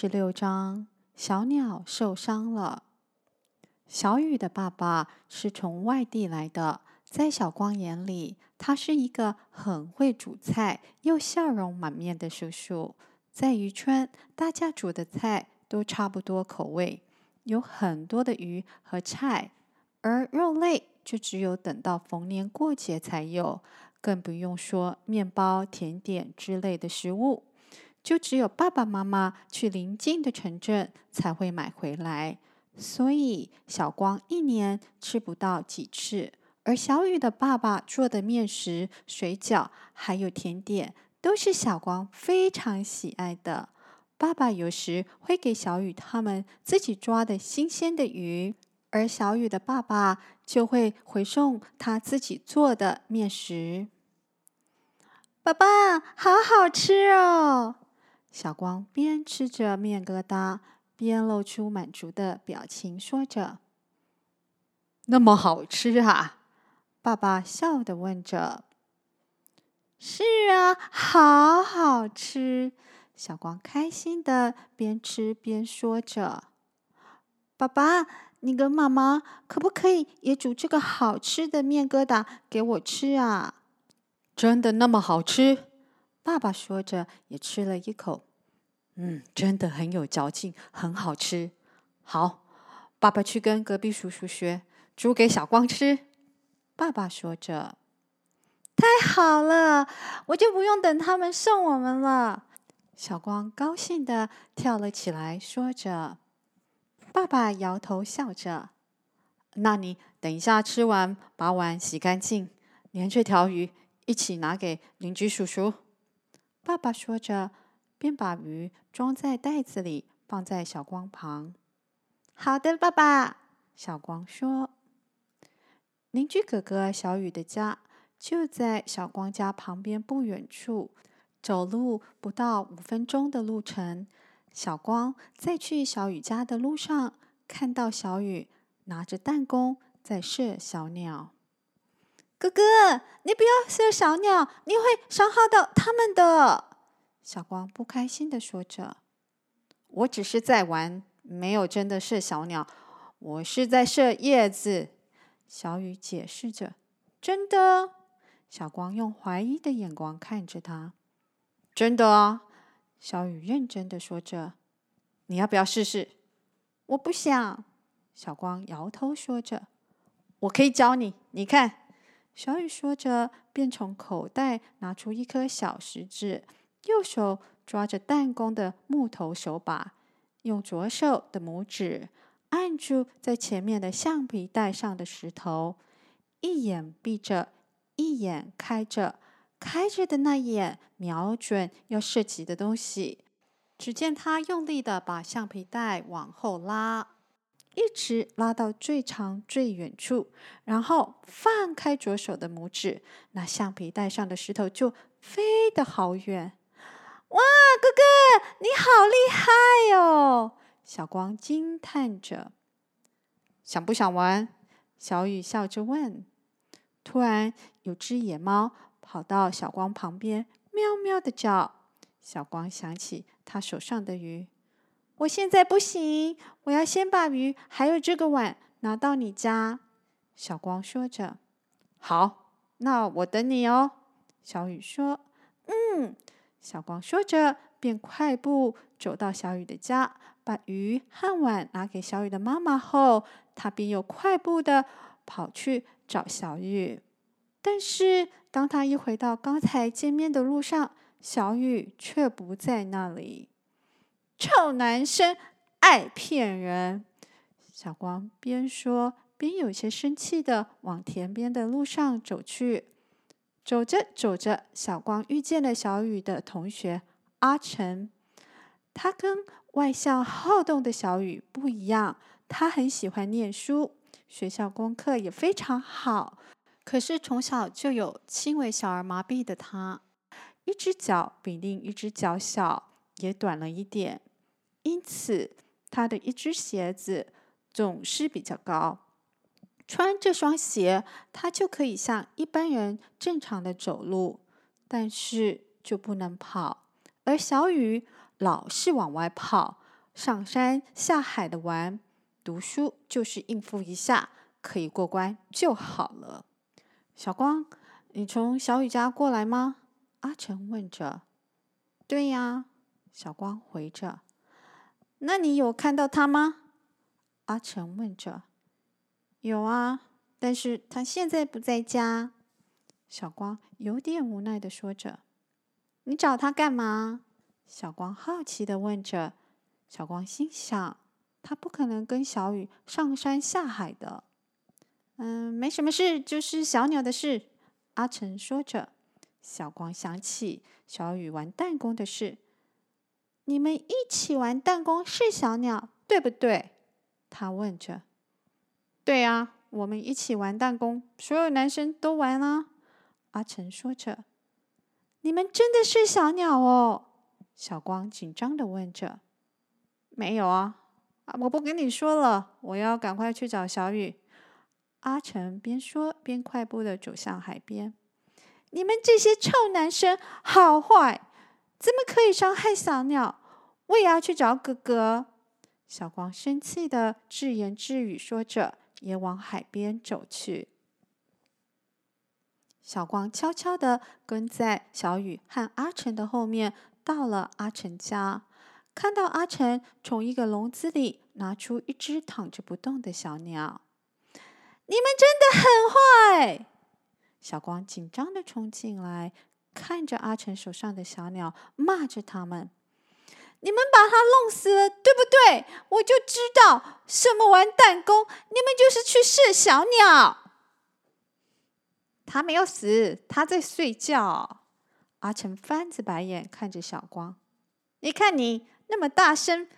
十六章，小鸟受伤了。小雨的爸爸是从外地来的，在小光眼里，他是一个很会煮菜又笑容满面的叔叔。在渔村，大家煮的菜都差不多口味，有很多的鱼和菜，而肉类就只有等到逢年过节才有，更不用说面包、甜点之类的食物。就只有爸爸妈妈去邻近的城镇才会买回来，所以小光一年吃不到几次。而小雨的爸爸做的面食、水饺还有甜点，都是小光非常喜爱的。爸爸有时会给小雨他们自己抓的新鲜的鱼，而小雨的爸爸就会回送他自己做的面食。爸爸，好好吃哦！小光边吃着面疙瘩，边露出满足的表情，说着：“那么好吃啊！”爸爸笑地问着：“是啊，好好吃。”小光开心的边吃边说着：“爸爸，你跟妈妈可不可以也煮这个好吃的面疙瘩给我吃啊？”“真的那么好吃？”爸爸说着，也吃了一口。嗯，真的很有嚼劲，很好吃。好，爸爸去跟隔壁叔叔学，煮给小光吃。爸爸说着：“太好了，我就不用等他们送我们了。”小光高兴地跳了起来，说着。爸爸摇头笑着：“那你等一下吃完，把碗洗干净，连这条鱼一起拿给邻居叔叔。”爸爸说着。便把鱼装在袋子里，放在小光旁。好的，爸爸。小光说：“邻居哥哥小雨的家就在小光家旁边不远处，走路不到五分钟的路程。”小光在去小雨家的路上，看到小雨拿着弹弓在射小鸟。哥哥，你不要射小鸟，你会伤害到他们的。小光不开心地说着：“我只是在玩，没有真的射小鸟，我是在射叶子。”小雨解释着：“真的？”小光用怀疑的眼光看着他：“真的啊。”小雨认真的说着：“你要不要试试？”“我不想。”小光摇头说着：“我可以教你，你看。”小雨说着，便从口袋拿出一颗小石子。右手抓着弹弓的木头手把，用左手的拇指按住在前面的橡皮带上的石头，一眼闭着，一眼开着，开着的那眼瞄准要射击的东西。只见他用力的把橡皮带往后拉，一直拉到最长最远处，然后放开左手的拇指，那橡皮带上的石头就飞得好远。哇，哥哥，你好厉害哦！小光惊叹着。想不想玩？小雨笑着问。突然，有只野猫跑到小光旁边，喵喵的叫。小光想起他手上的鱼。我现在不行，我要先把鱼还有这个碗拿到你家。小光说着。好，那我等你哦。小雨说。嗯。小光说着，便快步走到小雨的家，把鱼和碗拿给小雨的妈妈后，他便又快步的跑去找小雨。但是，当他一回到刚才见面的路上，小雨却不在那里。臭男生，爱骗人！小光边说边有些生气的往田边的路上走去。走着走着，小光遇见了小雨的同学阿成。他跟外向好动的小雨不一样，他很喜欢念书，学校功课也非常好。可是从小就有轻微小儿麻痹的他，一只脚比另一只脚小，也短了一点，因此他的一只鞋子总是比较高。穿这双鞋，他就可以像一般人正常的走路，但是就不能跑。而小雨老是往外跑，上山下海的玩，读书就是应付一下，可以过关就好了。小光，你从小雨家过来吗？阿成问着。对呀，小光回着。那你有看到他吗？阿成问着。有啊，但是他现在不在家。小光有点无奈的说着。你找他干嘛？小光好奇的问着。小光心想，他不可能跟小雨上山下海的。嗯，没什么事，就是小鸟的事。阿成说着。小光想起小雨玩弹弓的事。你们一起玩弹弓是小鸟，对不对？他问着。对啊，我们一起玩弹弓，所有男生都玩啊。阿成说着。你们真的是小鸟哦？小光紧张的问着。没有啊，我不跟你说了，我要赶快去找小雨。阿成边说边快步的走向海边。你们这些臭男生好坏，怎么可以伤害小鸟？我也要去找哥哥。小光生气的自言自语说着，也往海边走去。小光悄悄地跟在小雨和阿成的后面，到了阿成家。看到阿成从一个笼子里拿出一只躺着不动的小鸟，你们真的很坏！小光紧张地冲进来，看着阿成手上的小鸟，骂着他们：“你们把它弄死了，对不对？我就知道，什么玩弹弓，你们就是去射小鸟。”他没有死，他在睡觉。阿成翻着白眼看着小光：“你看你。”那么大声，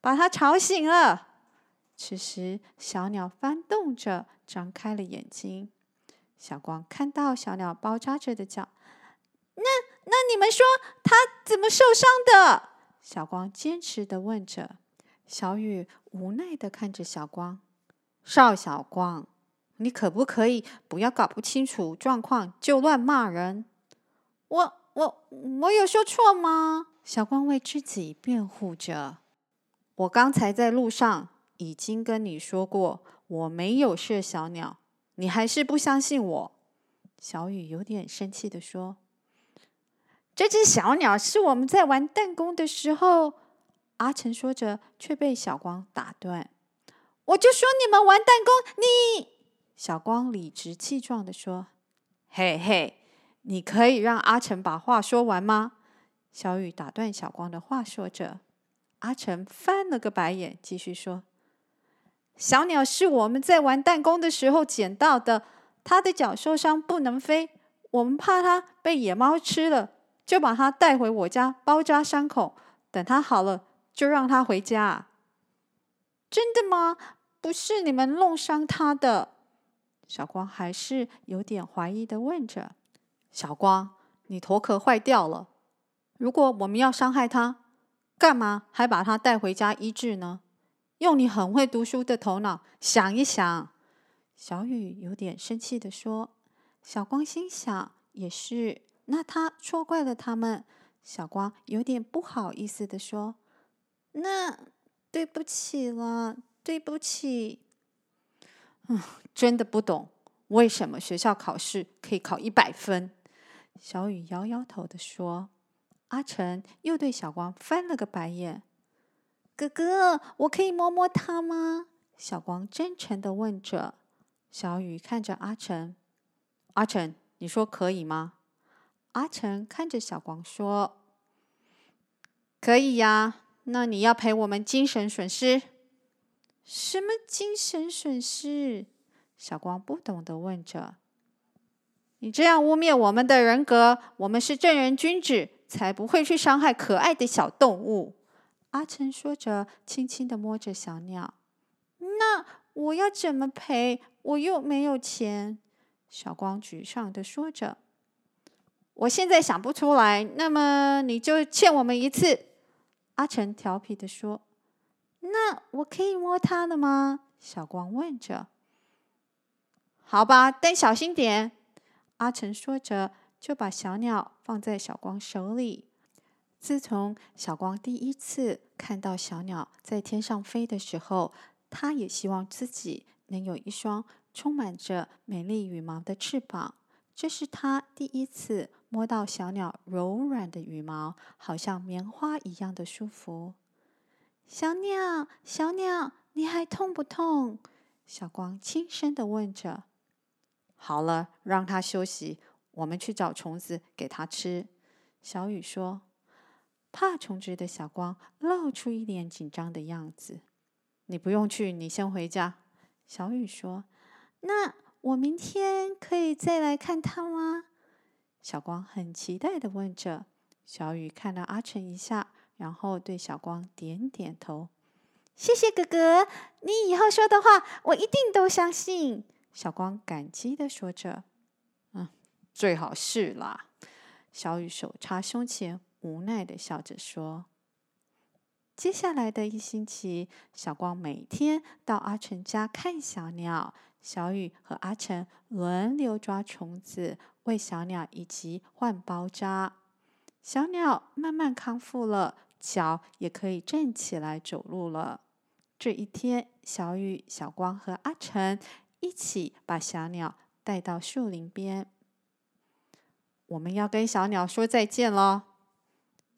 把他吵醒了。此时，小鸟翻动着，张开了眼睛。小光看到小鸟包扎着的脚，那那你们说他怎么受伤的？小光坚持的问着。小雨无奈的看着小光，邵小光，你可不可以不要搞不清楚状况就乱骂人？我我我有说错吗？小光为自己辩护着：“我刚才在路上已经跟你说过，我没有射小鸟，你还是不相信我。”小雨有点生气的说：“这只小鸟是我们在玩弹弓的时候。”阿成说着，却被小光打断：“我就说你们玩弹弓，你……”小光理直气壮地说：“嘿嘿，你可以让阿成把话说完吗？”小雨打断小光的话，说着。阿成翻了个白眼，继续说：“小鸟是我们在玩弹弓的时候捡到的，它的脚受伤不能飞，我们怕它被野猫吃了，就把他带回我家包扎伤口，等他好了就让他回家。”真的吗？不是你们弄伤他的？小光还是有点怀疑的问着。小光，你头壳坏掉了。如果我们要伤害他，干嘛还把他带回家医治呢？用你很会读书的头脑想一想。小雨有点生气地说。小光心想，也是，那他错怪了他们。小光有点不好意思地说：“那对不起了，对不起。”嗯，真的不懂为什么学校考试可以考一百分。小雨摇摇头地说。阿成又对小光翻了个白眼：“哥哥，我可以摸摸它吗？”小光真诚地问着。小雨看着阿成：“阿成，你说可以吗？”阿成看着小光说：“可以呀。那你要赔我们精神损失。”“什么精神损失？”小光不懂地问着。“你这样污蔑我们的人格，我们是正人君子。”才不会去伤害可爱的小动物。阿成说着，轻轻地摸着小鸟。那我要怎么赔？我又没有钱。小光沮丧地说着。我现在想不出来。那么你就欠我们一次。阿成调皮地说。那我可以摸它了吗？小光问着。好吧，但小心点。阿成说着。就把小鸟放在小光手里。自从小光第一次看到小鸟在天上飞的时候，他也希望自己能有一双充满着美丽羽毛的翅膀。这是他第一次摸到小鸟柔软的羽毛，好像棉花一样的舒服。小鸟，小鸟，你还痛不痛？小光轻声地问着。好了，让它休息，我们去找虫子给它吃。小雨说。怕虫子的小光露出一脸紧张的样子。你不用去，你先回家。小雨说。那。我明天可以再来看他吗？小光很期待地问着。小雨看了阿成一下，然后对小光点点头。谢谢哥哥，你以后说的话我一定都相信。小光感激的说着。嗯，最好是啦。小雨手插胸前，无奈的笑着说。接下来的一星期，小光每天到阿成家看小鸟。小雨和阿成轮流抓虫子，喂小鸟，以及换包扎。小鸟慢慢康复了，脚也可以站起来走路了。这一天，小雨、小光和阿成一起把小鸟带到树林边。我们要跟小鸟说再见了。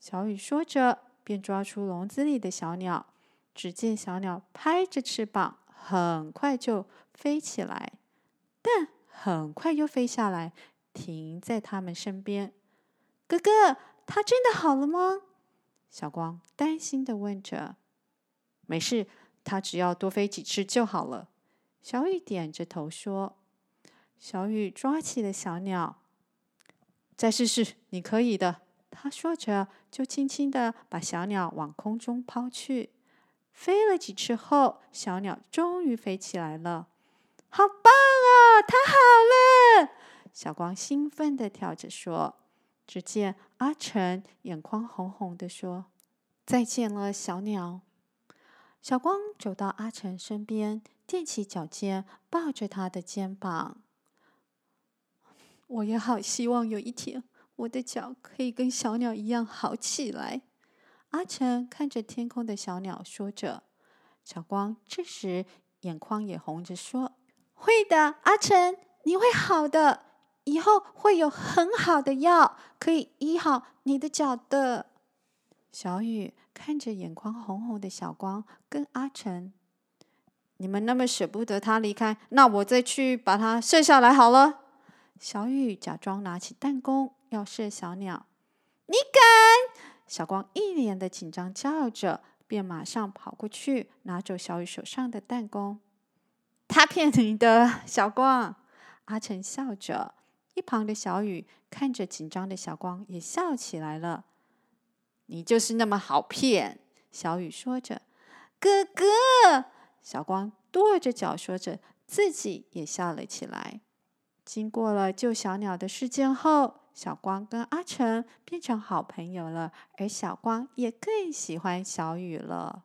小雨说着，便抓出笼子里的小鸟。只见小鸟拍着翅膀，很快就飞起来，但很快又飞下来，停在他们身边。哥哥，它真的好了吗？小光担心地问着。没事，它只要多飞几次就好了。小雨点着头说。小雨抓起了小鸟，再试试，你可以的。他说着，就轻轻地把小鸟往空中抛去。飞了几次后，小鸟终于飞起来了。好棒哦！太好了！小光兴奋地跳着说。只见阿成眼眶红红地说：“再见了，小鸟。”小光走到阿成身边，踮起脚尖，抱着他的肩膀。我也好希望有一天，我的脚可以跟小鸟一样好起来。阿成看着天空的小鸟，说着。小光这时眼眶也红着说。会的，阿成，你会好的。以后会有很好的药可以医好你的脚的。小雨看着眼眶红红的小光，跟阿成：“你们那么舍不得他离开，那我再去把他射下来好了。”小雨假装拿起弹弓要射小鸟。你敢？小光一脸的紧张叫着，便马上跑过去拿走小雨手上的弹弓。他骗你的，小光。阿成笑着，一旁的小雨看着紧张的小光，也笑起来了。你就是那么好骗，小雨说着。哥哥，小光跺着脚说着，自己也笑了起来。经过了救小鸟的事件后，小光跟阿成变成好朋友了，而小光也更喜欢小雨了。